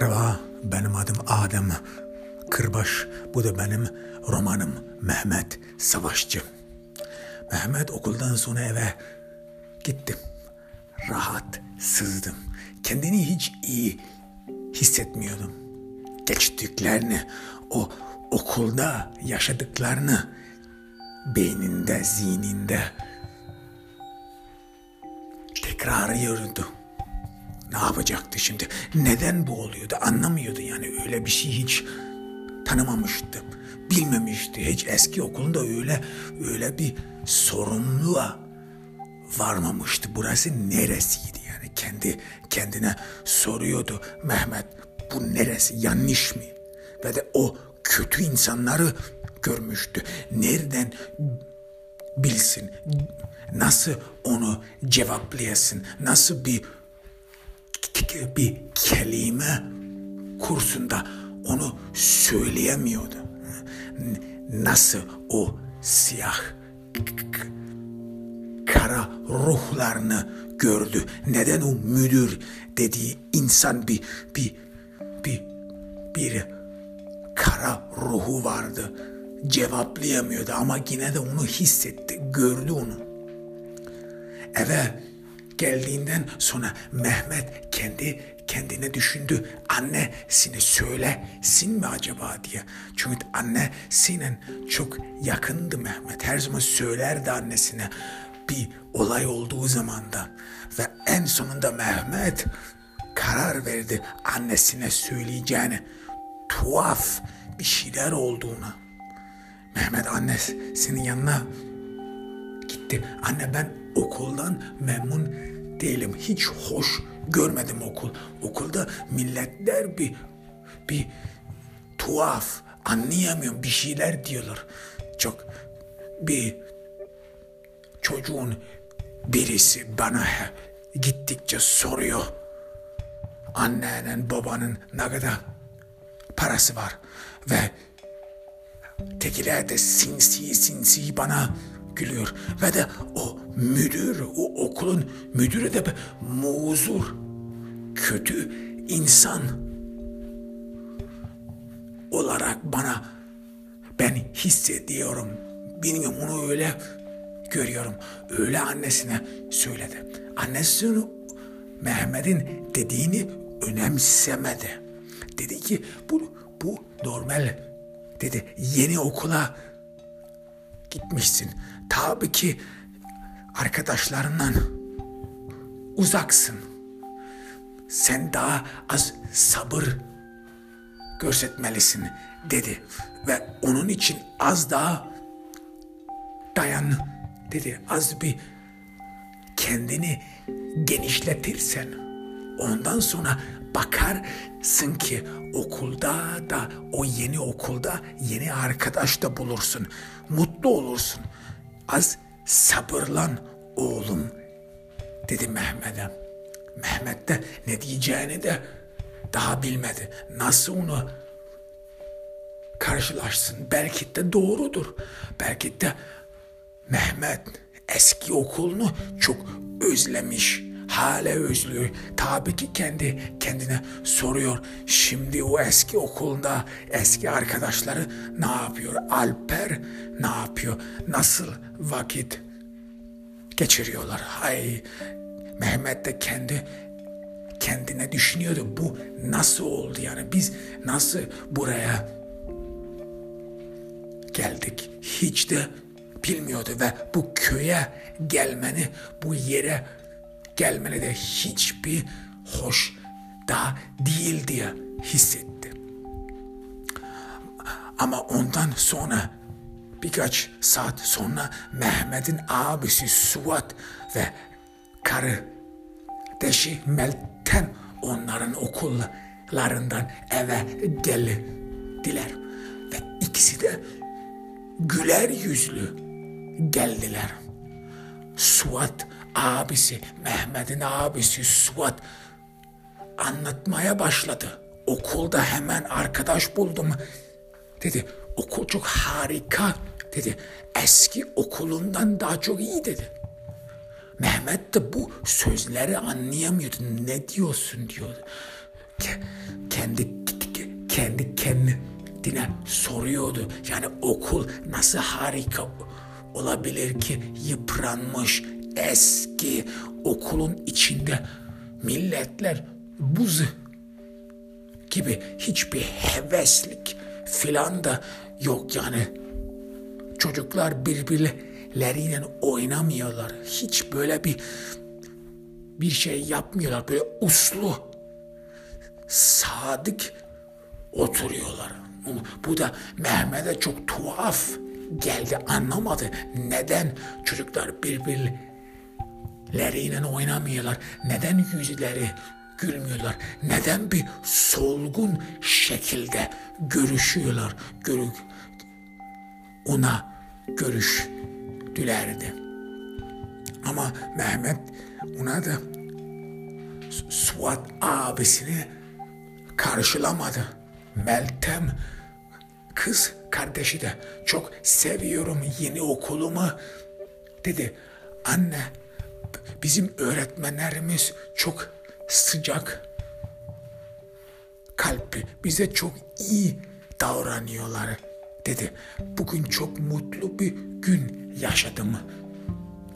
Merhaba, benim adım Adem Kırbaş. Bu da benim romanım Mehmet Savaşçı. Mehmet okuldan sonra eve gittim. Rahat sızdım. Kendini hiç iyi hissetmiyordum. Geçtiklerini, o okulda yaşadıklarını beyninde, zihninde tekrarlıyordu. Ne yapacaktı şimdi? Neden bu oluyordu? Anlamıyordu yani öyle bir şey hiç tanımamıştı. Bilmemişti. Hiç eski okulunda öyle öyle bir sorumluluğa varmamıştı. Burası neresiydi yani? Kendi kendine soruyordu. Mehmet bu neresi? Yanlış mı? Ve de o kötü insanları görmüştü. Nereden bilsin? Nasıl onu cevaplayasın? Nasıl bir bir kelime kursunda onu söyleyemiyordu. Nasıl o siyah kara ruhlarını gördü. Neden o müdür dediği insan bir bir bir bir kara ruhu vardı. Cevaplayamıyordu ama yine de onu hissetti, gördü onu. Eve geldiğinden sonra Mehmet kendi kendine düşündü. Annesine söylesin mi acaba diye. Çünkü annesinin çok yakındı Mehmet. Her zaman söylerdi annesine bir olay olduğu zaman da. Ve en sonunda Mehmet karar verdi annesine söyleyeceğini. Tuhaf bir şeyler olduğuna. Mehmet annesinin yanına gitti. Anne ben okuldan memnun değilim. Hiç hoş görmedim okul. Okulda milletler bir bir tuhaf anlayamıyorum bir şeyler diyorlar. Çok bir çocuğun birisi bana gittikçe soruyor. Annenin babanın ne kadar parası var ve tekiler de sinsi sinsi bana gülüyor. Ve de o müdür, o okulun müdürü de muzur, kötü insan olarak bana ben hissediyorum. Bilmiyorum onu öyle görüyorum. Öyle annesine söyledi. Annesi Mehmet'in dediğini önemsemedi. Dedi ki bu, bu normal dedi. Yeni okula gitmişsin. Tabii ki arkadaşlarından uzaksın. Sen daha az sabır göstermelisin dedi ve onun için az daha dayan dedi. Az bir kendini genişletirsen ondan sonra bakarsın ki okulda da o yeni okulda yeni arkadaş da bulursun. Mutlu olursun. Az sabırlan oğlum dedi Mehmet'e. Mehmet de ne diyeceğini de daha bilmedi. Nasıl onu karşılaşsın? Belki de doğrudur. Belki de Mehmet eski okulunu çok özlemiş. Hala özlüyor. Tabii ki kendi kendine soruyor. Şimdi o eski okulunda eski arkadaşları ne yapıyor? Alper ne yapıyor? Nasıl vakit geçiriyorlar? Hay Mehmet de kendi kendine düşünüyordu. Bu nasıl oldu yani? Biz nasıl buraya geldik? Hiç de bilmiyordu ve bu köye gelmeni, bu yere gelmeni de hiçbir hoş da değil diye hissetti. Ama ondan sonra birkaç saat sonra Mehmet'in abisi Suat ve karı deşi Meltem onların okullarından eve geldiler. Ve ikisi de güler yüzlü geldiler. Suat abisi, Mehmet'in abisi Suat anlatmaya başladı. Okulda hemen arkadaş buldum dedi. Okul çok harika dedi. Eski okulundan daha çok iyi dedi. Mehmet de bu sözleri anlayamıyordu. Ne diyorsun diyordu. kendi kendi kendine soruyordu. Yani okul nasıl harika olabilir ki yıpranmış eski okulun içinde milletler buz gibi hiçbir heveslik filan da yok yani. Çocuklar birbirleriyle oynamıyorlar. Hiç böyle bir bir şey yapmıyorlar. Böyle uslu, sadık oturuyorlar. Bu da Mehmet'e çok tuhaf geldi anlamadı. Neden çocuklar birbirleriyle oynamıyorlar? Neden yüzleri gülmüyorlar? Neden bir solgun şekilde görüşüyorlar? Görü ona görüştülerdi. Ama Mehmet ona da Suat abisini karşılamadı. Meltem kız kardeşi de çok seviyorum yeni okulumu dedi. Anne bizim öğretmenlerimiz çok sıcak kalpli bize çok iyi davranıyorlar dedi. Bugün çok mutlu bir gün yaşadım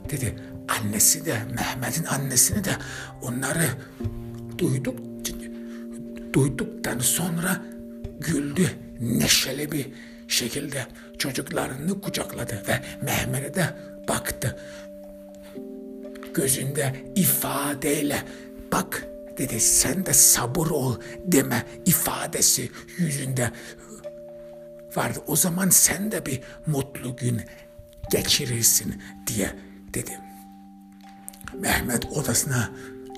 dedi. Annesi de Mehmet'in annesini de onları duyduk duyduktan sonra güldü neşeli bir şekilde çocuklarını kucakladı ve Mehmet'e de baktı. Gözünde ifadeyle bak dedi sen de sabır ol deme ifadesi yüzünde vardı. O zaman sen de bir mutlu gün geçirirsin diye dedi. Mehmet odasına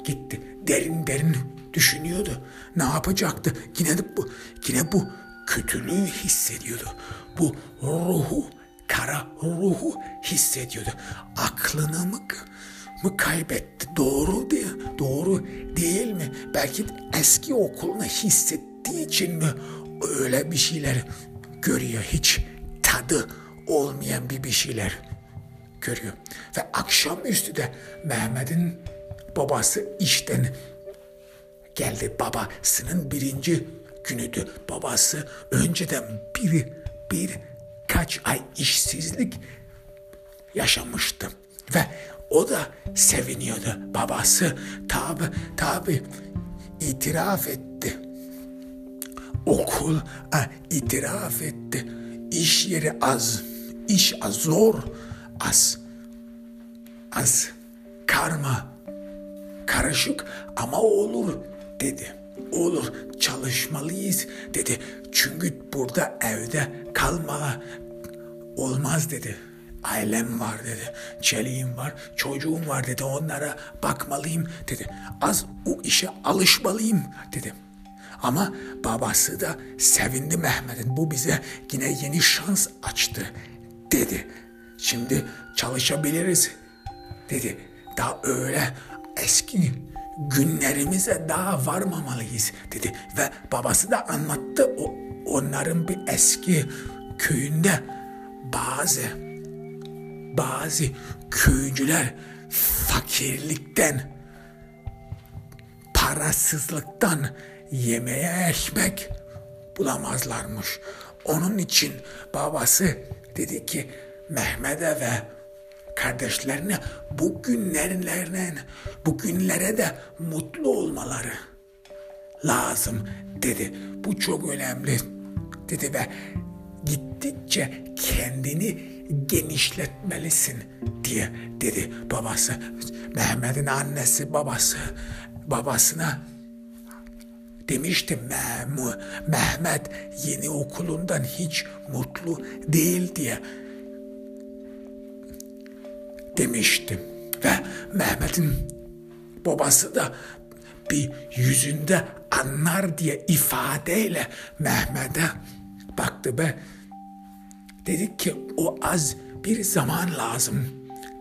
gitti. Derin derin düşünüyordu. Ne yapacaktı? Yine de bu, yine bu kötülüğü hissediyordu. Bu ruhu, kara ruhu hissediyordu. Aklını mı, mı kaybetti? Doğru diye, doğru değil mi? Belki eski okulunu hissettiği için mi öyle bir şeyler görüyor? Hiç tadı olmayan bir bir şeyler görüyor. Ve akşamüstü de Mehmet'in babası işten geldi. Babasının birinci günüydü. Babası önceden bir, bir kaç ay işsizlik yaşamıştı. Ve o da seviniyordu. Babası tabi tabi itiraf etti. Okul a, itiraf etti. İş yeri az, iş az zor, az, az karma, karışık ama olur dedi. Olur çalışmalıyız dedi. Çünkü burada evde kalmala olmaz dedi. Ailem var dedi. Çeliğim var, çocuğum var dedi. Onlara bakmalıyım dedi. Az o işe alışmalıyım dedi. Ama babası da sevindi Mehmet'in. Bu bize yine yeni şans açtı dedi. Şimdi çalışabiliriz dedi. Daha öyle eski günlerimize daha varmamalıyız dedi. Ve babası da anlattı o, onların bir eski köyünde bazı bazı köycüler fakirlikten parasızlıktan yemeğe ekmek bulamazlarmış. Onun için babası dedi ki Mehmet'e ve kardeşlerine bu günlerine, bu günlere de mutlu olmaları lazım dedi. Bu çok önemli dedi ve gittikçe kendini genişletmelisin diye dedi babası. Mehmet'in annesi babası babasına demişti Mehmet yeni okulundan hiç mutlu değil diye demiştim. Ve Mehmet'in babası da bir yüzünde anlar diye ifadeyle Mehmet'e baktı ve dedik ki o az bir zaman lazım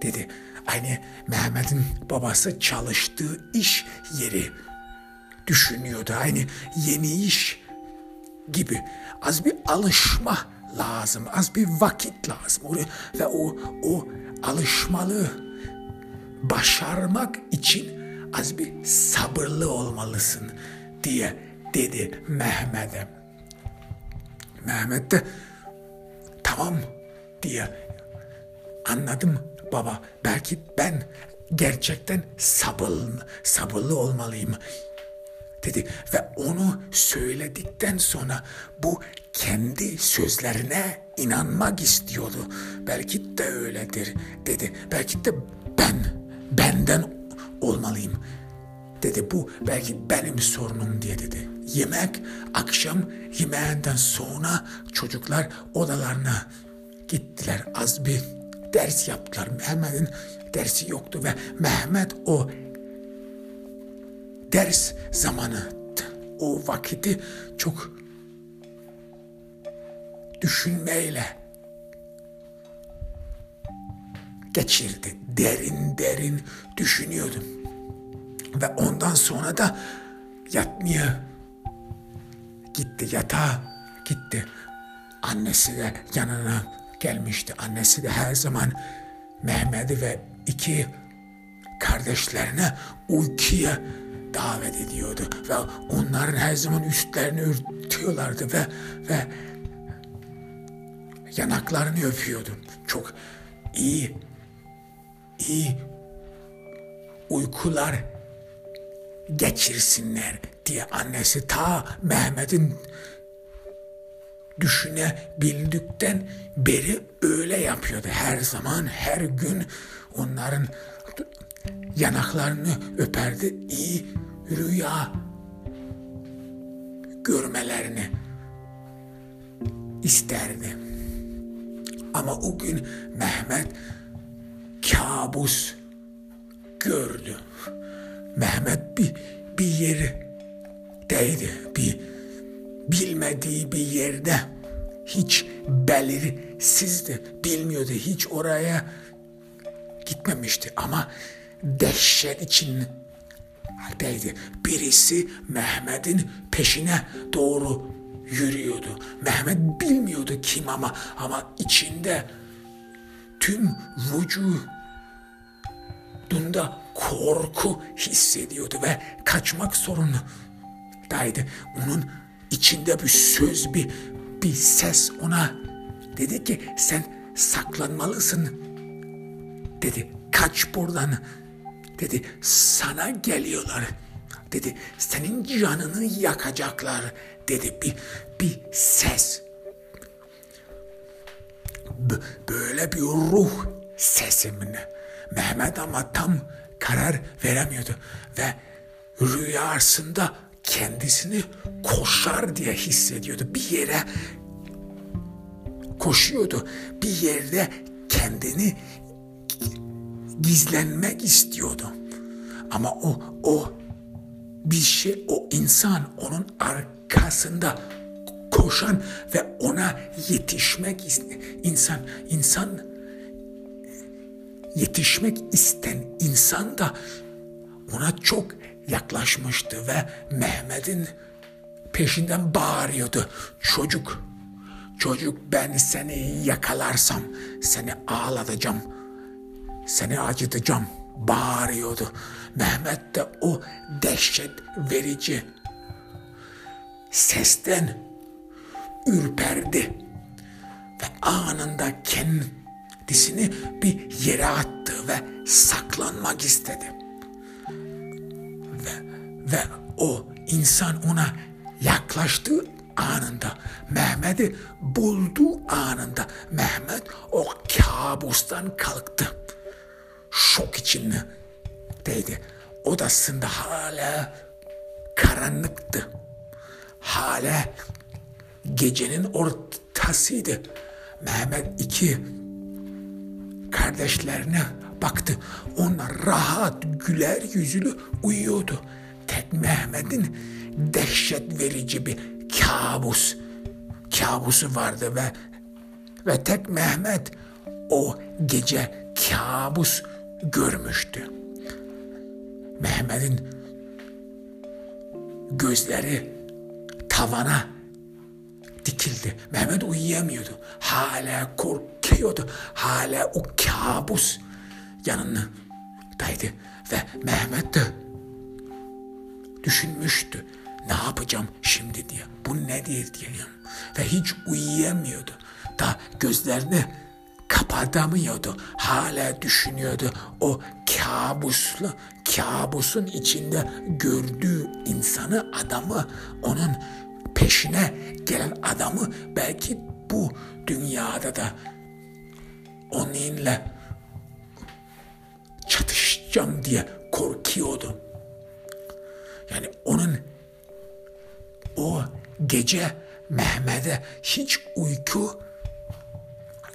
dedi. Aynı Mehmet'in babası çalıştığı iş yeri düşünüyordu. Aynı yeni iş gibi az bir alışma lazım. Az bir vakit lazım. Ve o, o alışmalı. Başarmak için az bir sabırlı olmalısın diye dedi Mehmet'e. Mehmet de tamam diye anladım baba belki ben gerçekten sabırlı, sabırlı olmalıyım dedi ve onu söyledikten sonra bu kendi sözlerine inanmak istiyordu. Belki de öyledir dedi. Belki de ben benden olmalıyım dedi. Bu belki benim sorunum diye dedi. Yemek akşam yemeğinden sonra çocuklar odalarına gittiler. Az bir ders yaptılar. Mehmet'in dersi yoktu ve Mehmet o ders zamanı o vakiti çok düşünmeyle geçirdi. Derin derin düşünüyordum. Ve ondan sonra da yatmaya gitti yatağa gitti. Annesi de yanına gelmişti. Annesi de her zaman Mehmet'i ve iki kardeşlerine uykuya davet ediyordu ve onların her zaman üstlerini örtüyorlardı ve ve yanaklarını öpüyordu. Çok iyi iyi uykular geçirsinler diye annesi ta Mehmet'in düşünebildikten beri öyle yapıyordu. Her zaman, her gün onların yanaklarını öperdi. iyi rüya görmelerini isterdi. Ama o gün Mehmet kabus gördü. Mehmet bir, bir yerdeydi. Bir bilmediği bir yerde hiç belirsizdi. Bilmiyordu. Hiç oraya gitmemişti. Ama dehşet için haldeydi. Birisi Mehmet'in peşine doğru yürüyordu. Mehmet bilmiyordu kim ama ama içinde tüm vücudunda korku hissediyordu ve kaçmak zorundaydı. Onun içinde bir söz, bir, bir ses ona dedi ki sen saklanmalısın dedi. Kaç buradan dedi. Sana geliyorlar dedi. Senin canını yakacaklar dedi. Bir, bir ses. B böyle bir ruh sesimini. Mehmet ama tam karar veremiyordu ve rüyasında kendisini koşar diye hissediyordu. Bir yere koşuyordu. Bir yerde kendini gizlenmek istiyordu. Ama o o bir şey o insan onun arkasında koşan ve ona yetişmek insan insan yetişmek isten insan da ona çok yaklaşmıştı ve Mehmet'in peşinden bağırıyordu. Çocuk, çocuk ben seni yakalarsam seni ağlatacağım, seni acıtacağım bağırıyordu. Mehmet de o dehşet verici sesten ürperdi ve anında kendisini bir yere attı ve saklanmak istedi ve o insan ona yaklaştığı anında Mehmet'i bulduğu anında Mehmet o kabustan kalktı. Şok içindeydi. Odasında hala karanlıktı. Hala gecenin ortasıydı. Mehmet iki kardeşlerine baktı. Onlar rahat güler yüzlü uyuyordu. Tek Mehmet'in dehşet verici bir kabus kabusu vardı ve ve tek Mehmet o gece kabus görmüştü. Mehmet'in gözleri tavana dikildi. Mehmet uyuyamıyordu. Hala korkuyordu. Hala o kabus yanındaydı. Ve Mehmet de düşünmüştü. ne yapacağım şimdi diye. Bu nedir diye. Ve hiç uyuyamıyordu. Da gözlerini kapatamıyordu. Hala düşünüyordu. O kabuslu, kabusun içinde gördüğü insanı, adamı, onun peşine gelen adamı belki bu dünyada da onunla çatışacağım diye korkuyordu. Yani onun o gece Mehmet'e hiç uyku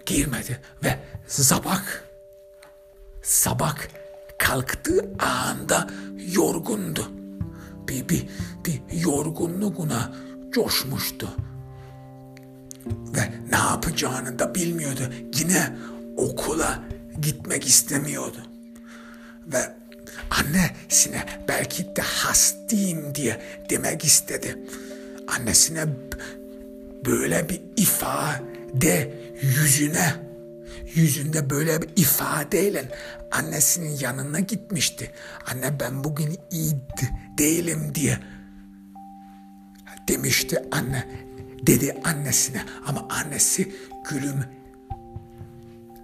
girmedi ve sabah sabah kalktığı anda yorgundu. Bir, bir, bir yorgunluğuna coşmuştu. Ve ne yapacağını da bilmiyordu. Yine okula gitmek istemiyordu. Ve annesine belki de hastayım diye demek istedi. Annesine böyle bir ifade yüzüne yüzünde böyle bir ifadeyle annesinin yanına gitmişti. Anne ben bugün iyi değilim diye demişti anne dedi annesine ama annesi gülüm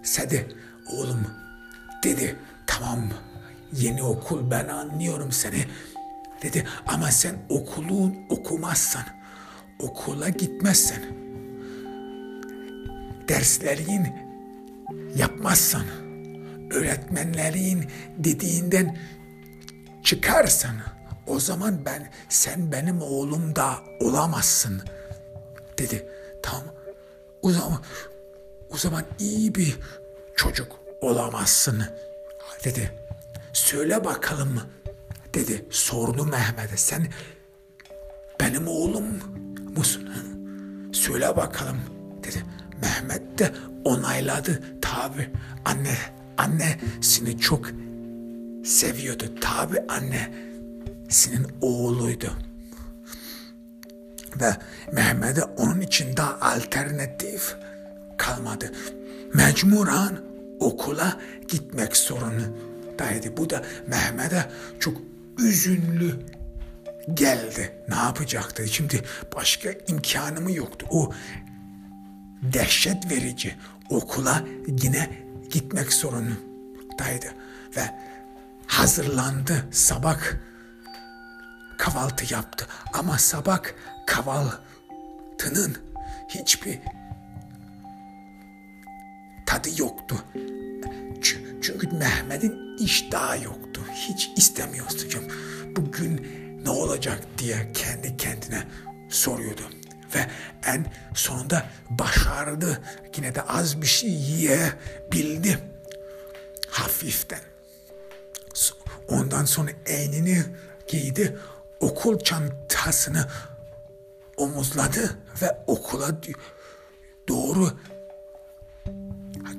sedi oğlum dedi tamam yeni okul ben anlıyorum seni dedi ama sen okulun okumazsan okula gitmezsen derslerin yapmazsan öğretmenlerin dediğinden çıkarsan o zaman ben sen benim oğlum da olamazsın dedi. Tamam. O zaman o zaman iyi bir çocuk olamazsın dedi. Söyle bakalım dedi. Sordu Mehmet'e sen benim oğlum musun? Söyle bakalım dedi. Mehmet de onayladı tabi. Anne annesini çok seviyordu. Tabi anne senin oğluydu. Ve Mehmet'e onun için daha alternatif kalmadı. Mecburen okula gitmek zorundaydı. Bu da Mehmet'e çok üzünlü geldi. Ne yapacaktı? Şimdi başka imkanı yoktu. O dehşet verici okula yine gitmek zorundaydı. Ve hazırlandı sabah kahvaltı yaptı. Ama sabah kahvaltının hiçbir tadı yoktu. Çünkü Mehmet'in iştahı yoktu. Hiç istemiyordu. Bugün ne olacak diye kendi kendine soruyordu. Ve en sonunda başardı. Yine de az bir şey yiyebildi. Hafiften. Ondan sonra eynini giydi. Okul çantasını omuzladı ve okula doğru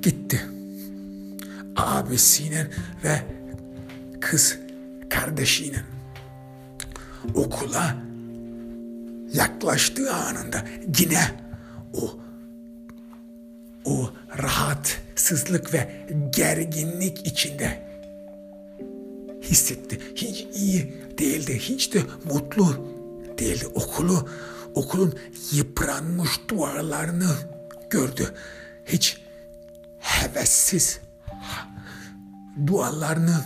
gitti. Abisiyle ve kız kardeşiyle okula yaklaştığı anında yine o o rahatsızlık ve gerginlik içinde hissetti. Hiç iyi değildi, hiç de mutlu değildi. Okulu, okulun yıpranmış duvarlarını gördü. Hiç hevessiz duvarlarını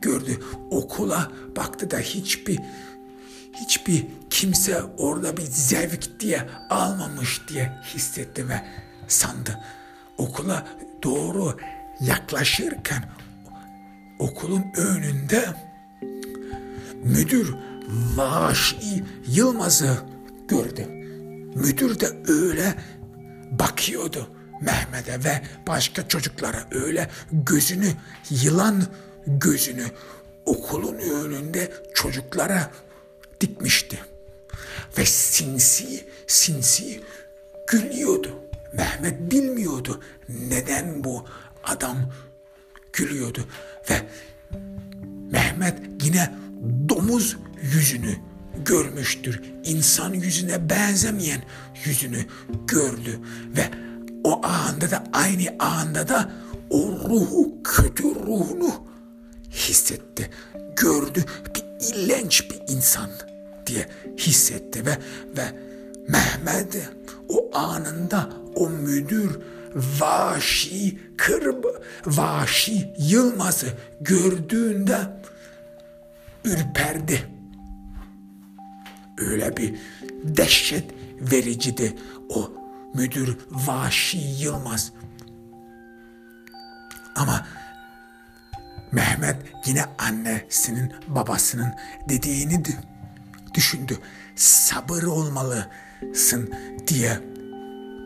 gördü. Okula baktı da hiçbir hiçbir kimse orada bir zevk diye almamış diye hissetti ve sandı. Okula doğru yaklaşırken okulun önünde müdür Vaşi Yılmaz'ı gördü. Müdür de öyle bakıyordu Mehmet'e ve başka çocuklara öyle gözünü yılan gözünü okulun önünde çocuklara dikmişti. Ve sinsi sinsi gülüyordu. Mehmet bilmiyordu neden bu adam gülüyordu. Ve Mehmet yine domuz yüzünü görmüştür. İnsan yüzüne benzemeyen yüzünü gördü ve o anda da aynı anda da o ruhu kötü ruhunu hissetti. Gördü bir illenç bir insan diye hissetti ve ve Mehmet o anında o müdür Vaşi Kırb, Vaşi Yılmaz'ı gördüğünde ürperdi. Öyle bir dehşet vericiydi o müdür Vaşi Yılmaz. Ama Mehmet yine annesinin babasının dediğini düşündü. Sabır olmalısın diye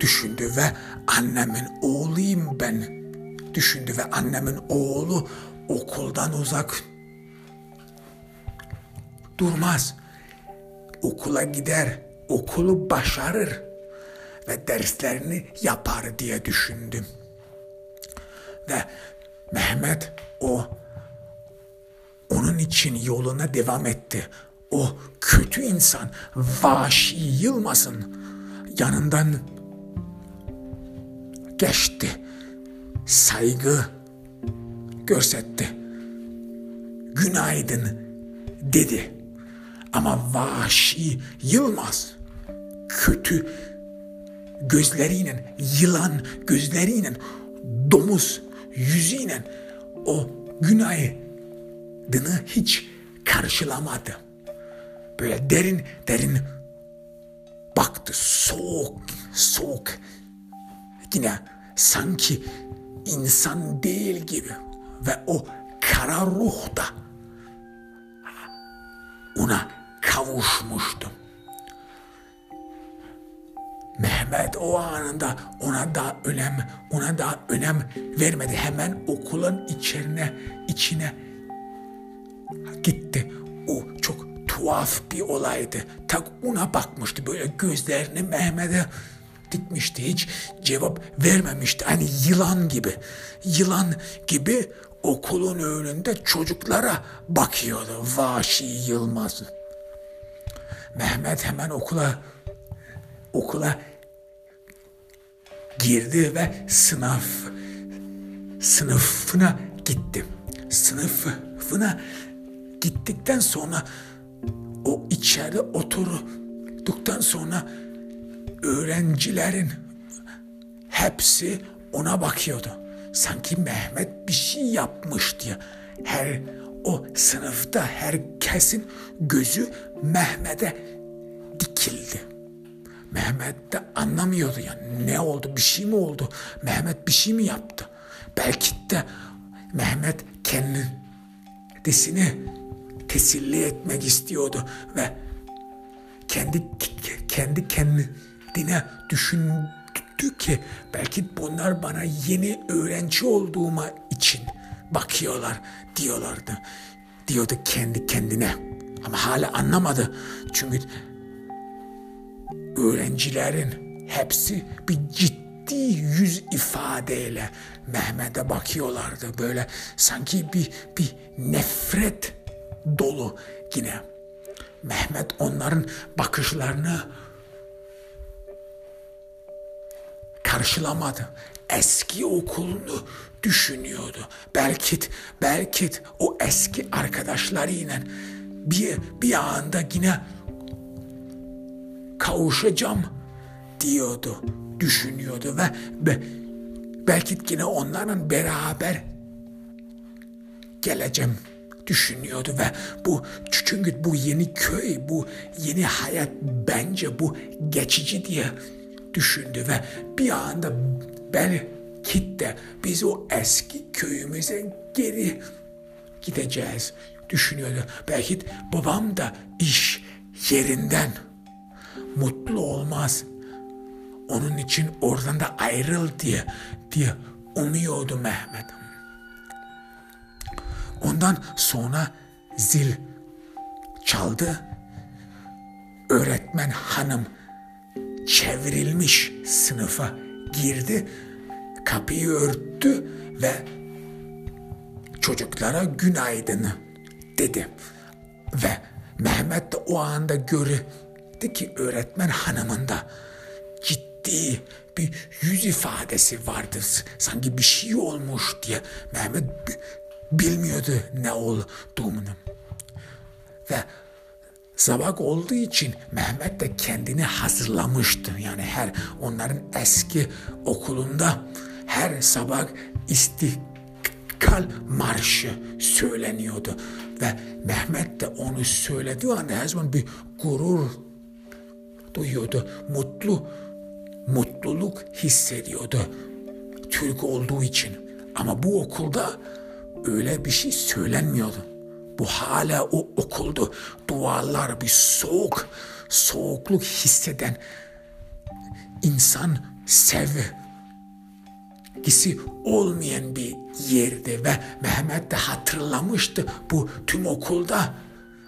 düşündü ve annemin oğluyum ben düşündü ve annemin oğlu okuldan uzak durmaz. Okula gider, okulu başarır ve derslerini yapar diye düşündüm. Ve Mehmet o onun için yoluna devam etti. O kötü insan Vaşi Yılmaz'ın yanından geçti. Saygı görsetti. Günaydın dedi. Ama Vaşi Yılmaz kötü gözleriyle, yılan gözleriyle, domuz yüzüyle o günaydını hiç karşılamadı. Böyle derin derin baktı soğuk soğuk yine sanki insan değil gibi ve o kara ruh da ona kavuşmuştu. Mehmet o anında ona da önem ona da önem vermedi. Hemen okulun içerine içine gitti. O çok tuhaf bir olaydı. Tak ona bakmıştı böyle gözlerini Mehmet'e dikmişti. Hiç cevap vermemişti. Hani yılan gibi. Yılan gibi okulun önünde çocuklara bakıyordu. Vaşi Yılmaz. Mehmet hemen okula okula girdi ve sınav sınıfına gitti. Sınıfına gittikten sonra o içeride oturduktan sonra öğrencilerin hepsi ona bakıyordu. Sanki Mehmet bir şey yapmış diye. Her o sınıfta herkesin gözü Mehmet'e dikildi. Mehmet de anlamıyordu yani ne oldu bir şey mi oldu? Mehmet bir şey mi yaptı? Belki de Mehmet kendisini teselli etmek istiyordu ve kendi kendi kendine düşündü ki belki bunlar bana yeni öğrenci olduğuma için bakıyorlar diyorlardı. Diyordu kendi kendine. Ama hala anlamadı. Çünkü öğrencilerin hepsi bir ciddi yüz ifadeyle Mehmet'e bakıyorlardı. Böyle sanki bir, bir nefret dolu yine. Mehmet onların bakışlarını karşılamadı. Eski okulunu düşünüyordu. Belki belki o eski arkadaşlarıyla bir bir anda yine kavuşacağım diyordu, düşünüyordu ve, ve belki yine onların beraber geleceğim düşünüyordu ve bu çünkü bu yeni köy, bu yeni hayat bence bu geçici diye düşündü ve bir anda belki de biz o eski köyümüze geri gideceğiz düşünüyordu. Belki babam da iş yerinden mutlu olmaz. Onun için oradan da ayrıl diye diye umuyordu Mehmet. Ondan sonra zil çaldı. Öğretmen hanım çevrilmiş sınıfa girdi. Kapıyı örttü ve çocuklara günaydın dedi. Ve Mehmet de o anda görü ki öğretmen hanımında ciddi bir yüz ifadesi vardı. Sanki bir şey olmuş diye Mehmet bilmiyordu ne olduğunu. Ve sabah olduğu için Mehmet de kendini hazırlamıştı. Yani her onların eski okulunda her sabah istiklal marşı söyleniyordu. Ve Mehmet de onu söylediği anda her zaman bir gurur duyuyordu. Mutlu, mutluluk hissediyordu. Türk olduğu için. Ama bu okulda öyle bir şey söylenmiyordu. Bu hala o okuldu. Duvarlar bir soğuk, soğukluk hisseden insan sevgisi olmayan bir yerdi ve Mehmet de hatırlamıştı bu tüm okulda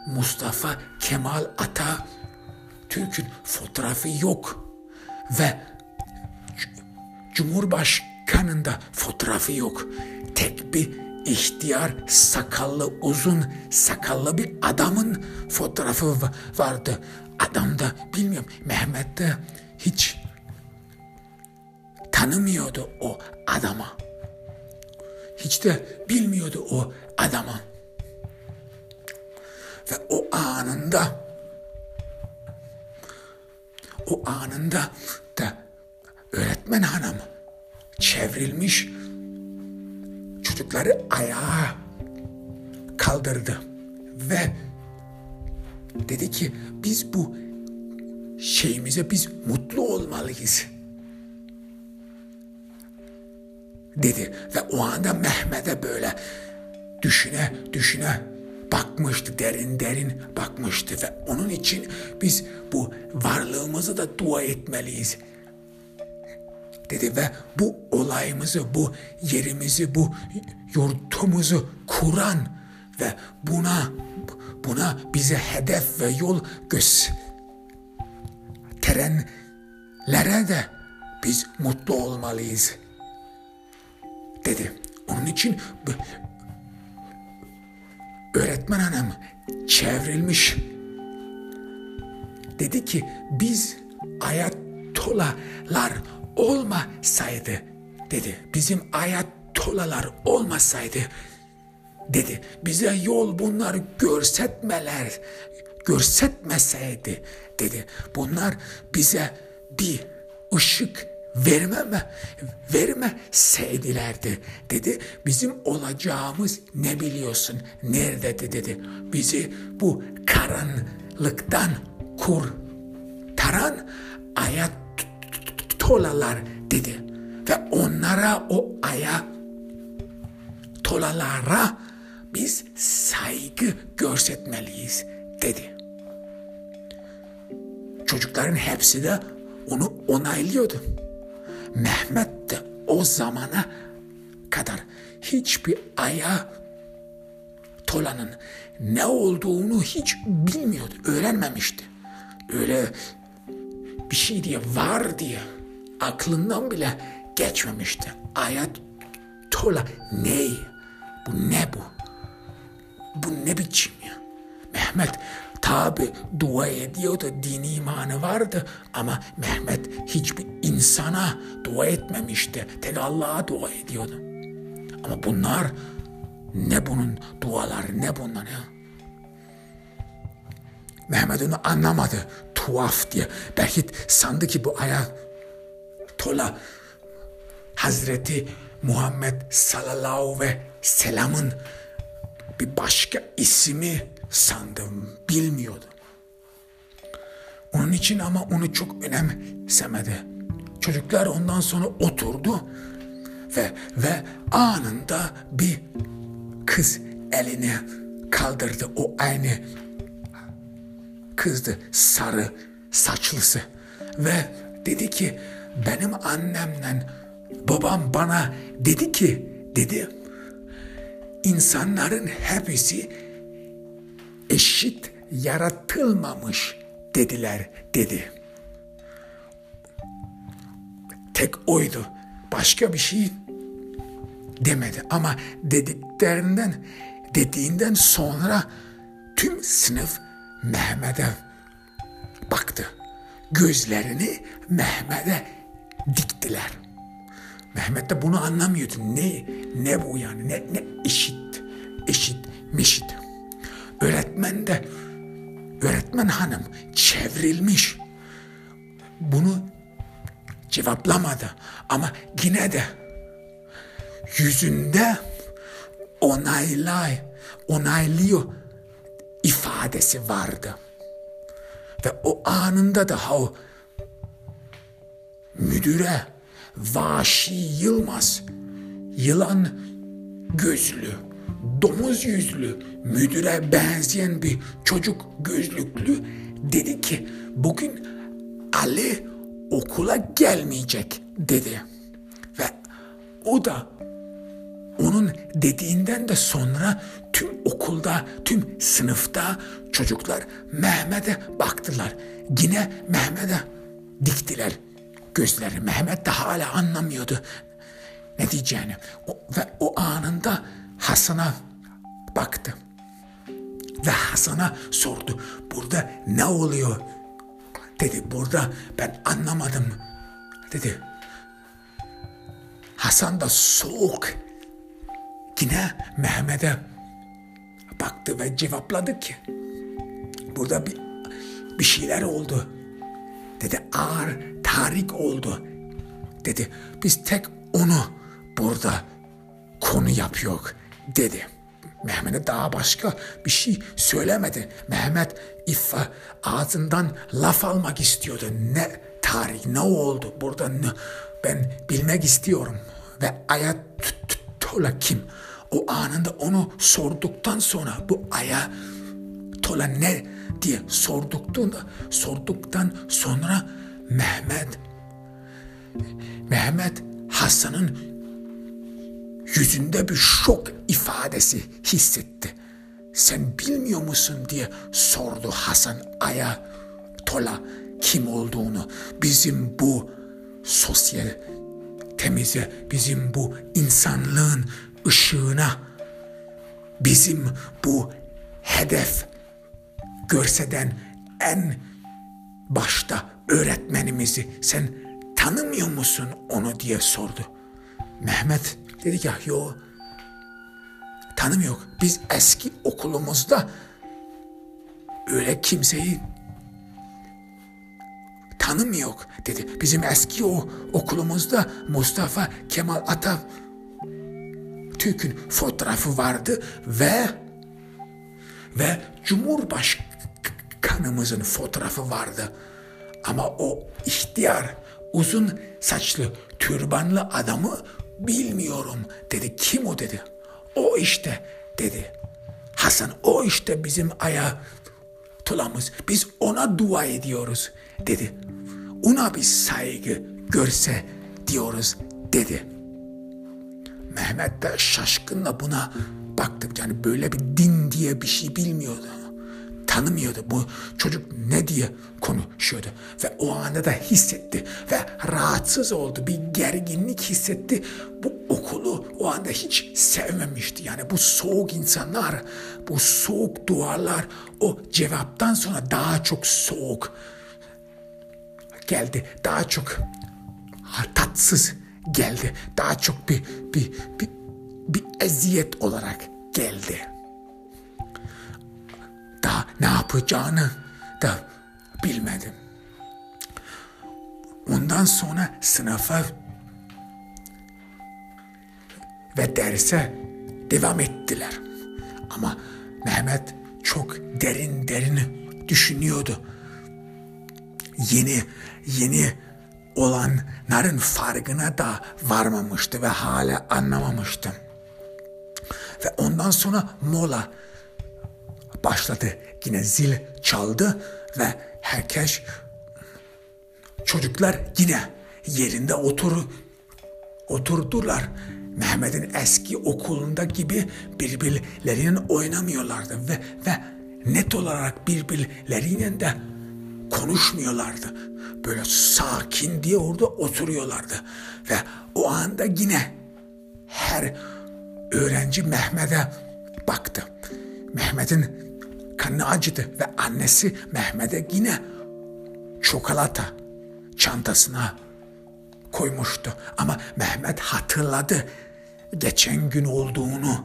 Mustafa Kemal Ata Türk'ün fotoğrafı yok ve Cumhurbaşkanında fotoğrafı yok. Tek bir ihtiyar sakallı uzun sakallı bir adamın fotoğrafı vardı. Adam da bilmiyorum Mehmet de hiç tanımıyordu o adama. Hiç de bilmiyordu o adama. Ve o anında o anında da öğretmen hanım çevrilmiş çocukları ayağa kaldırdı ve dedi ki biz bu şeyimize biz mutlu olmalıyız. Dedi ve o anda Mehmet'e böyle düşüne düşüne bakmıştı, derin derin bakmıştı ve onun için biz bu varlığımızı da dua etmeliyiz dedi ve bu olayımızı, bu yerimizi, bu yurtumuzu kuran ve buna buna bize hedef ve yol gösterenlere de biz mutlu olmalıyız dedi. Onun için öğretmen hanım çevrilmiş dedi ki biz ayatollalar olmasaydı dedi. Bizim ayatollalar olmasaydı dedi. Bize yol bunlar görsetmeler görsetmeseydi dedi. Bunlar bize bir ışık vermeme vermeseydilerdi dedi. Bizim olacağımız ne biliyorsun? Nerede dedi. Bizi bu karanlıktan kurtaran ayat tolalar dedi. Ve onlara o aya tolalara biz saygı görsetmeliyiz dedi. Çocukların hepsi de onu onaylıyordu. Mehmet de o zamana kadar hiçbir aya tolanın ne olduğunu hiç bilmiyordu, öğrenmemişti. Öyle bir şey diye var diye aklından bile geçmemişti. Ayet tola ne? Bu ne bu? Bu ne biçim ya? Mehmet tabi dua ediyordu, dini imanı vardı ama Mehmet hiçbir insana dua etmemişti. Tek Allah'a dua ediyordu. Ama bunlar ne bunun duaları ne bunlar ya? Mehmet onu anlamadı. Tuhaf diye. Belki sandı ki bu ayet tola Hazreti Muhammed sallallahu ve selamın bir başka ismi sandım, bilmiyordum. Onun için ama onu çok önemsemedi. Çocuklar ondan sonra oturdu ve ve anında bir kız elini kaldırdı. O aynı kızdı, sarı saçlısı ve dedi ki benim annemle babam bana dedi ki dedi insanların hepsi eşit yaratılmamış dediler dedi. Tek oydu. Başka bir şey demedi ama dediklerinden dediğinden sonra tüm sınıf Mehmet'e baktı. Gözlerini Mehmet'e diktiler. Mehmet de bunu anlamıyordu. Ne ne bu yani? Ne ne eşit eşit meşit. Öğretmen de öğretmen hanım çevrilmiş. Bunu cevaplamadı ama yine de yüzünde onaylay, onaylıyor ifadesi vardı. Ve o anında da o müdüre Vaşi Yılmaz yılan gözlü, domuz yüzlü, müdüre benzeyen bir çocuk gözlüklü dedi ki bugün Ali okula gelmeyecek dedi. Ve o da onun dediğinden de sonra tüm okulda, tüm sınıfta çocuklar Mehmet'e baktılar. Yine Mehmet'e diktiler gözleri. Mehmet de hala anlamıyordu ne diyeceğini. O, ve o anında Hasan'a baktı. Ve Hasan'a sordu. Burada ne oluyor? Dedi burada ben anlamadım. Dedi. Hasan da soğuk. Yine Mehmet'e baktı ve cevapladı ki burada bir, bir şeyler oldu. Dedi ağır tarik oldu. Dedi biz tek onu burada konu yapıyor dedi. Mehmet'e daha başka bir şey söylemedi. Mehmet İffa ağzından laf almak istiyordu. Ne tarih ne oldu burada ne, ben bilmek istiyorum. Ve Ayat Tola kim? O anında onu sorduktan sonra bu Aya Tola ne diye sorduktan, sorduktan sonra Mehmet Mehmet Hasan'ın yüzünde bir şok ifadesi hissetti. Sen bilmiyor musun diye sordu Hasan Aya Tola kim olduğunu. Bizim bu sosyal temize, bizim bu insanlığın ışığına, bizim bu hedef görseden en başta öğretmenimizi sen tanımıyor musun onu diye sordu. Mehmet dedi ki yo tanımıyor. Biz eski okulumuzda öyle kimseyi tanımıyor dedi. Bizim eski o okulumuzda Mustafa Kemal Ata Türk'ün fotoğrafı vardı ve ve Cumhurbaşkanımızın fotoğrafı vardı. Ama o ihtiyar uzun saçlı türbanlı adamı bilmiyorum dedi. Kim o dedi. O işte dedi. Hasan o işte bizim tulamız. Biz ona dua ediyoruz dedi. Ona bir saygı görse diyoruz dedi. Mehmet de şaşkınla buna baktı. Yani böyle bir din diye bir şey bilmiyordu tanımıyordu. Bu çocuk ne diye konuşuyordu. Ve o anda da hissetti ve rahatsız oldu. Bir gerginlik hissetti. Bu okulu o anda hiç sevmemişti. Yani bu soğuk insanlar, bu soğuk duvarlar o cevaptan sonra daha çok soğuk geldi. Daha çok tatsız geldi. Daha çok bir bir bir, bir eziyet olarak geldi daha ne yapacağını da bilmedim. Ondan sonra sınıfa ve derse devam ettiler. Ama Mehmet çok derin derin düşünüyordu. Yeni yeni olanların farkına da varmamıştı ve hala anlamamıştım. Ve ondan sonra mola başladı. Yine zil çaldı ve herkes çocuklar yine yerinde otur oturdular. Mehmet'in eski okulunda gibi birbirlerinin oynamıyorlardı ve ve net olarak birbirleriyle de konuşmuyorlardı. Böyle sakin diye orada oturuyorlardı. Ve o anda yine her öğrenci Mehmet'e baktı. Mehmet'in kanı acıdı ve annesi Mehmet'e yine çikolata çantasına koymuştu. Ama Mehmet hatırladı geçen gün olduğunu.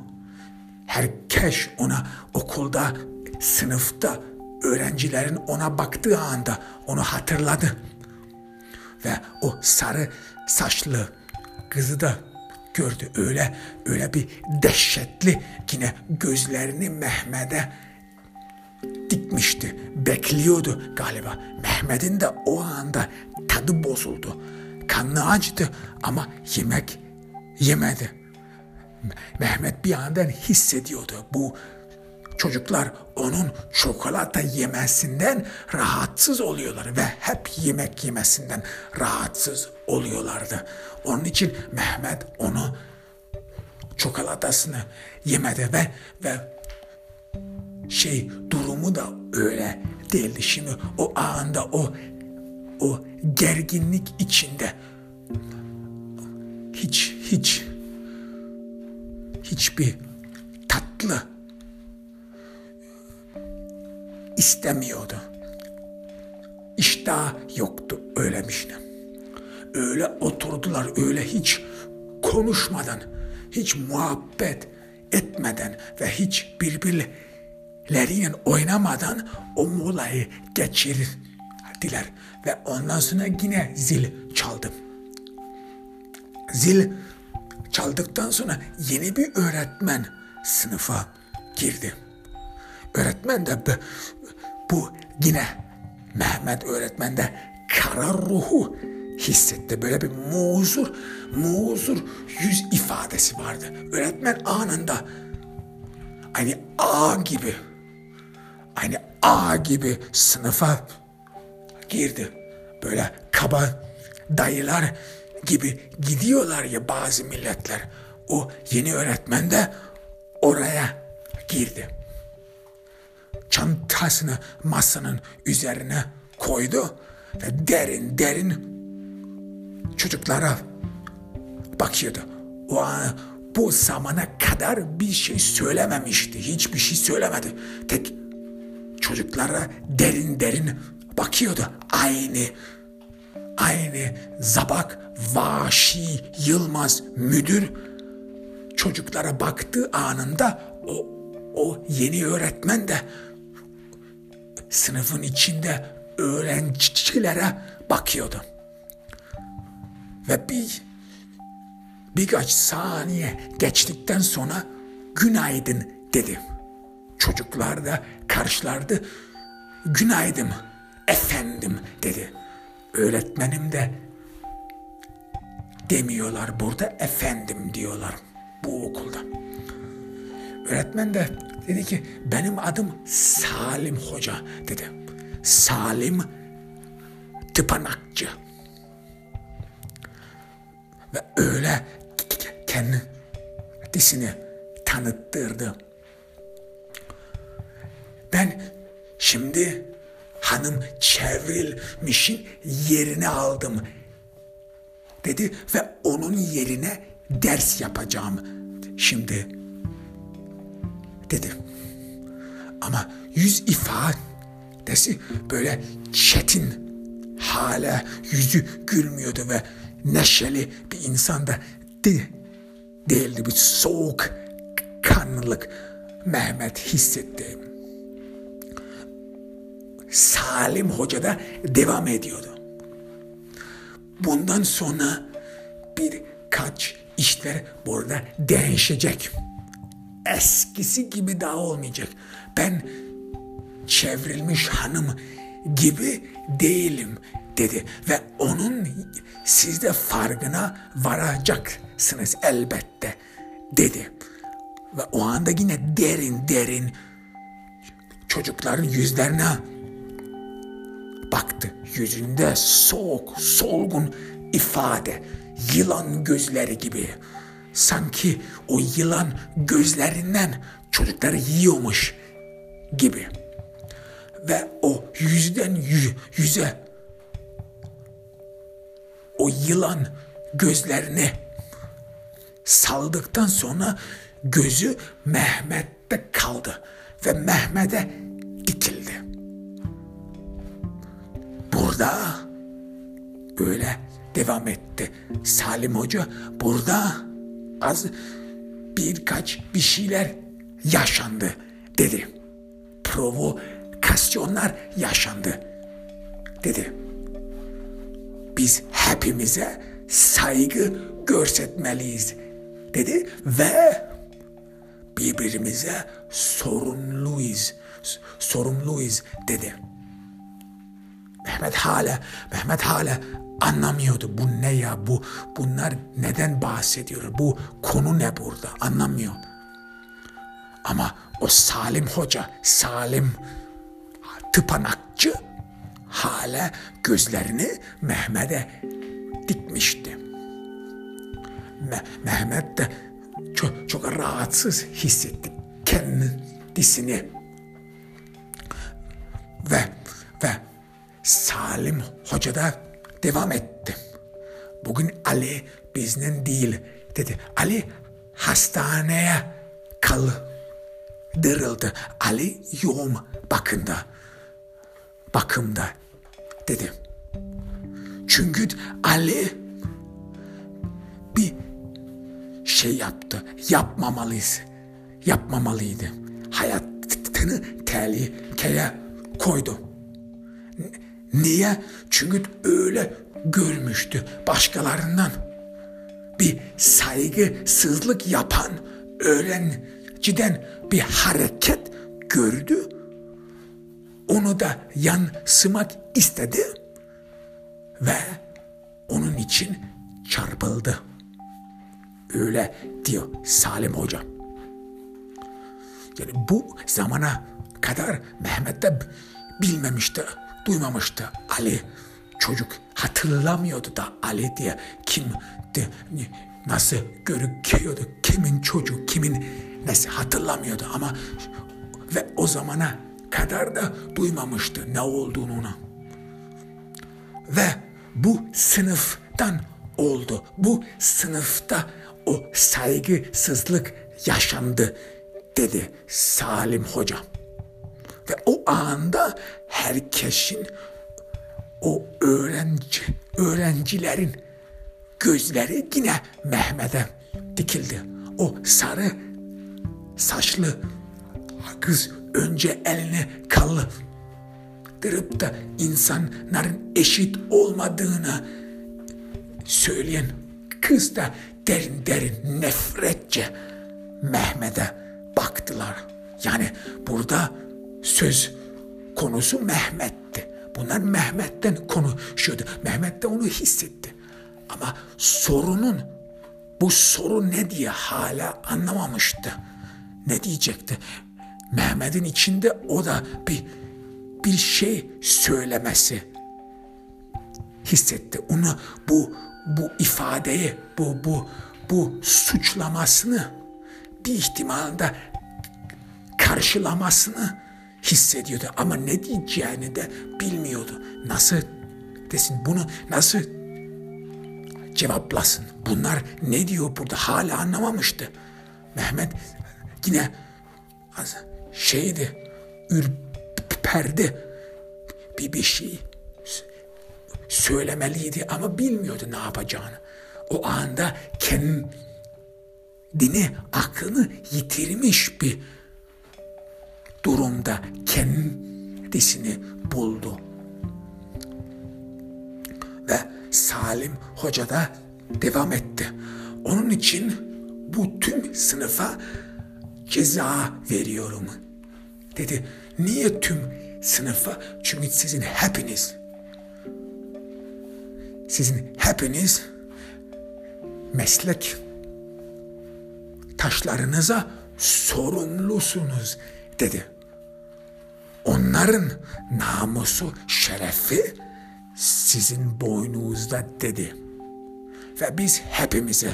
Herkes ona okulda, sınıfta öğrencilerin ona baktığı anda onu hatırladı. Ve o sarı saçlı kızı da gördü. Öyle öyle bir dehşetli yine gözlerini Mehmet'e dikmişti. Bekliyordu galiba. Mehmet'in de o anda tadı bozuldu. Kanlı acıdı ama yemek yemedi. Mehmet bir yandan hissediyordu bu çocuklar onun çikolata yemesinden rahatsız oluyorlar ve hep yemek yemesinden rahatsız oluyorlardı. Onun için Mehmet onu çikolatasını yemedi ve ve şey durumu da öyle değildi. Şimdi o anda o o gerginlik içinde hiç hiç hiçbir tatlı istemiyordu. İştah yoktu öylemişine. Öyle oturdular öyle hiç konuşmadan, hiç muhabbet etmeden ve hiç birbirleriyle oynamadan o molayı geçirdiler. Ve ondan sonra yine zil çaldım. Zil çaldıktan sonra yeni bir öğretmen sınıfa girdi. Öğretmen de bu yine Mehmet öğretmen de kara ruhu hissetti. Böyle bir muzur, muzur yüz ifadesi vardı. Öğretmen anında aynı A gibi, aynı A gibi sınıfa girdi. Böyle kaba dayılar gibi gidiyorlar ya bazı milletler. O yeni öğretmen de oraya girdi. Çantasını masanın üzerine koydu ve derin derin çocuklara bakıyordu. O an bu zamana kadar bir şey söylememişti. Hiçbir şey söylemedi. Tek çocuklara derin derin bakıyordu. Aynı aynı Zabak Vaşi Yılmaz müdür çocuklara baktığı anında o o yeni öğretmen de sınıfın içinde öğrencilere bakıyordu. Ve bir birkaç saniye geçtikten sonra günaydın dedi. Çocuklar da karşılardı. Günaydın efendim dedi. Öğretmenim de demiyorlar burada efendim diyorlar bu okulda. Öğretmen de dedi ki benim adım Salim Hoca dedi. Salim Tıpanakçı. Ve öyle kendisini tanıttırdı. Ben şimdi hanım çevrilmişin yerini aldım dedi ve onun yerine ders yapacağım şimdi dedi. Ama yüz ifadesi böyle çetin hala yüzü gülmüyordu ve neşeli bir insan da de, değildi. Bir soğuk kanlılık Mehmet hissetti. Salim Hoca da devam ediyordu. Bundan sonra birkaç işler burada değişecek. Eskisi gibi daha olmayacak. Ben çevrilmiş hanım gibi değilim dedi ve onun siz de farkına varacaksınız elbette dedi. Ve o anda yine derin derin çocukların yüzlerine baktı. Yüzünde soğuk, solgun ifade, yılan gözleri gibi. Sanki o yılan gözlerinden çocukları yiyormuş gibi. Ve o yüzden yüze o yılan gözlerini saldıktan sonra gözü Mehmet'te kaldı ve Mehmet'e dikildi. Burada böyle devam etti. Salim Hoca burada az birkaç bir şeyler yaşandı dedi. Provokasyon provokasyonlar yaşandı dedi. Biz hepimize saygı göstermeliyiz dedi ve birbirimize sorumluyuz. Sorumluyuz dedi. Mehmet hala Mehmet hala anlamıyordu. Bu ne ya? Bu bunlar neden bahsediyor? Bu konu ne burada? Anlamıyor. Ama o Salim Hoca, Salim tıpanakçı hala gözlerini Mehmet'e dikmişti. Me Mehmet de çok, çok rahatsız hissetti kendisini. Ve ve Salim Hoca da devam etti. Bugün Ali bizden değil dedi. Ali hastaneye kaldırıldı. Ali yoğun bakımda. Bakımda dedi. Çünkü Ali bir şey yaptı. Yapmamalıyız. Yapmamalıydı. Hayatını tehlikeye koydu. Niye? Çünkü öyle görmüştü başkalarından. Bir saygısızlık yapan öğrenciden bir hareket gördü. Onu da yansımak istedi ve onun için çarpıldı. Öyle diyor Salim Hoca. Yani bu zamana kadar Mehmet de bilmemişti, duymamıştı. Ali çocuk hatırlamıyordu da Ali diye kim de, nasıl görüküyordu, kimin çocuğu, kimin nesi hatırlamıyordu ama ve o zamana kadar da duymamıştı ne olduğunu ona. Ve bu sınıftan oldu. Bu sınıfta o saygısızlık yaşandı dedi Salim Hoca. Ve o anda herkesin o öğrenci, öğrencilerin gözleri yine Mehmet'e dikildi. O sarı saçlı kız önce elini kaldırıp da insanların eşit olmadığını söyleyen kız da derin derin nefretçe Mehmet'e baktılar. Yani burada söz konusu Mehmet'ti. Bunlar Mehmet'ten konuşuyordu. Mehmet de onu hissetti. Ama sorunun bu soru ne diye hala anlamamıştı. Ne diyecekti? Mehmet'in içinde o da bir bir şey söylemesi hissetti. Onu bu bu ifadeyi, bu bu bu suçlamasını bir ihtimalde karşılamasını hissediyordu ama ne diyeceğini de bilmiyordu. Nasıl desin bunu nasıl cevaplasın? Bunlar ne diyor burada hala anlamamıştı. Mehmet yine şeydi ürperdi bir bir şey söylemeliydi ama bilmiyordu ne yapacağını. O anda kendini, aklını yitirmiş bir durumda kendisini buldu. Ve Salim Hoca da devam etti. Onun için bu tüm sınıfa ceza veriyorum. Dedi. Niye tüm sınıfa? Çünkü sizin hepiniz sizin hepiniz meslek taşlarınıza sorumlusunuz dedi. Onların namusu, şerefi sizin boynunuzda dedi. Ve biz hepimizi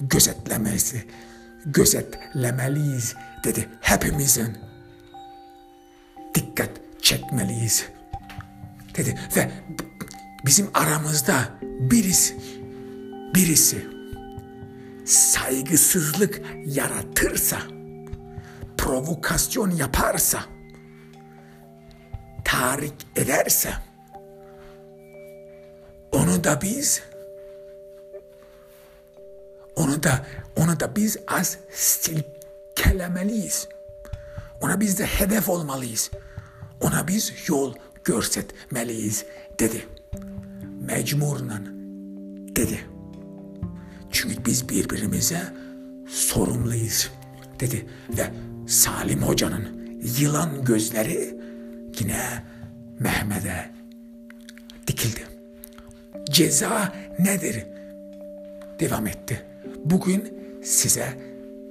gözetlemesi, gözetlemeliyiz dedi. Hepimizin dikkat çekmeliyiz dedi. Ve bizim aramızda birisi, birisi saygısızlık yaratırsa, provokasyon yaparsa, tahrik ederse, onu da biz onu da onu da biz az silkelemeliyiz. Ona biz de hedef olmalıyız. Ona biz yol görsetmeliyiz dedi. Mecburla dedi. Çünkü biz birbirimize sorumluyuz dedi. Ve Salim Hoca'nın yılan gözleri yine Mehmet'e dikildi. Ceza nedir? Devam etti. Bugün size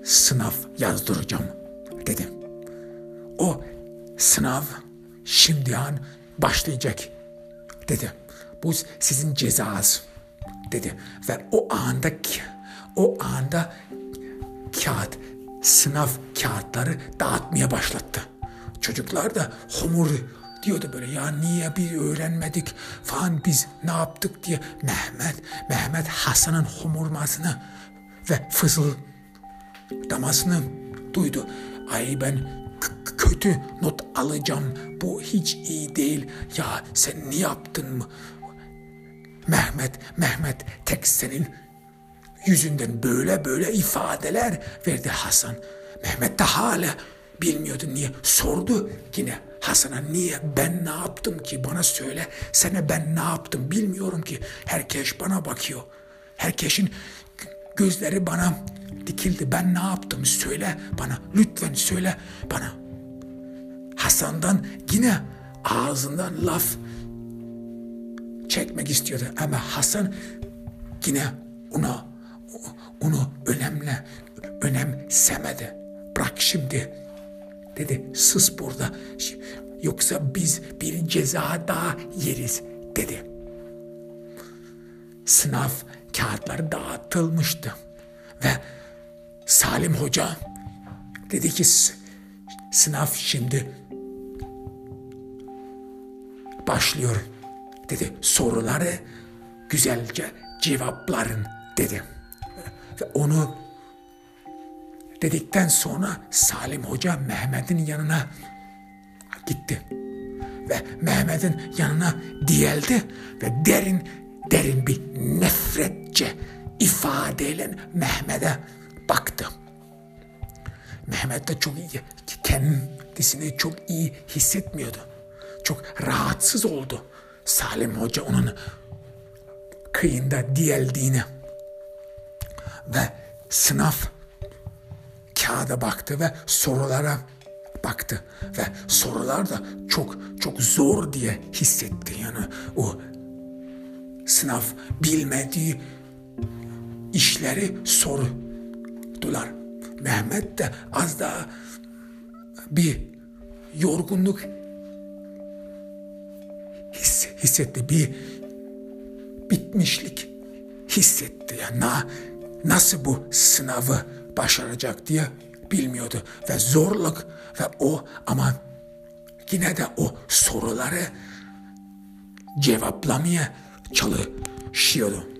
sınav yazdıracağım dedi. O sınav şimdi an başlayacak dedi. Bu sizin cezanız dedi. Ve o anda o anda kağıt sınav kağıtları dağıtmaya başlattı. Çocuklar da homur diyordu böyle ya niye bir öğrenmedik falan biz ne yaptık diye Mehmet Mehmet Hasan'ın homurmasını ve fısıldamasını duydu. Ay ben kötü not alacağım. Bu hiç iyi değil. Ya sen ne yaptın mı? Mehmet, Mehmet tek senin yüzünden böyle böyle ifadeler verdi Hasan. Mehmet de hala bilmiyordu niye. Sordu yine Hasan'a niye ben ne yaptım ki bana söyle. Sana ben ne yaptım bilmiyorum ki. Herkes bana bakıyor. Herkesin gözleri bana dikildi. Ben ne yaptım söyle bana. Lütfen söyle bana. Hasan'dan yine ağzından laf çekmek istiyordu. Ama Hasan yine ona onu önemli önemsemedi. Bırak şimdi dedi sus burada yoksa biz bir ceza daha yeriz dedi. Sınav kağıtları dağıtılmıştı ve Salim Hoca dedi ki sınav şimdi başlıyor dedi. Soruları güzelce cevapların dedi. Ve onu dedikten sonra Salim Hoca Mehmet'in yanına gitti. Ve Mehmet'in yanına diyeldi ve derin derin bir nefretçe ifadeyle Mehmet'e baktı. Mehmet de çok iyi, kendisini çok iyi hissetmiyordu. Çok rahatsız oldu. Salim Hoca onun kıyında diyeldiğini ve sınav kağıda baktı ve sorulara baktı ve sorular da çok çok zor diye hissetti yani o sınav bilmediği işleri sordular. Mehmet de az daha bir yorgunluk his, hissetti. Bir bitmişlik hissetti. Yani na, nasıl bu sınavı başaracak diye bilmiyordu. Ve zorluk ve o ama yine de o soruları cevaplamaya çalışıyordu.